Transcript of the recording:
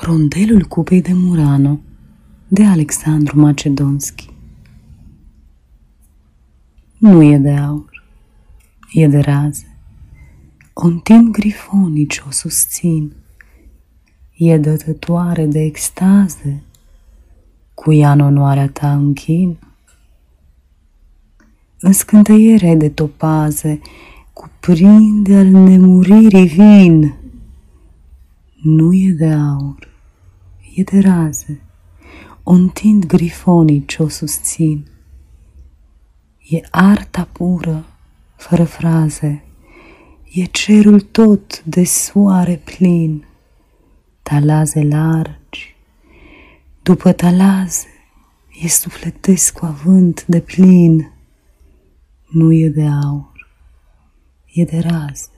Rondelul cupei de Murano de Alexandru Macedonski Nu e de aur, e de raze. O întind grifonici, o susțin. E dătătoare de extaze, cu ea în onoarea ta închin. În scântăiere de topaze, cuprinde al nemuririi vin. Nu e de aur, e de raze, o întind grifonici, o susțin. E arta pură, fără fraze, e cerul tot de soare plin, talaze largi, după talaze e sufletesc cu avânt de plin, nu e de aur, e de raze.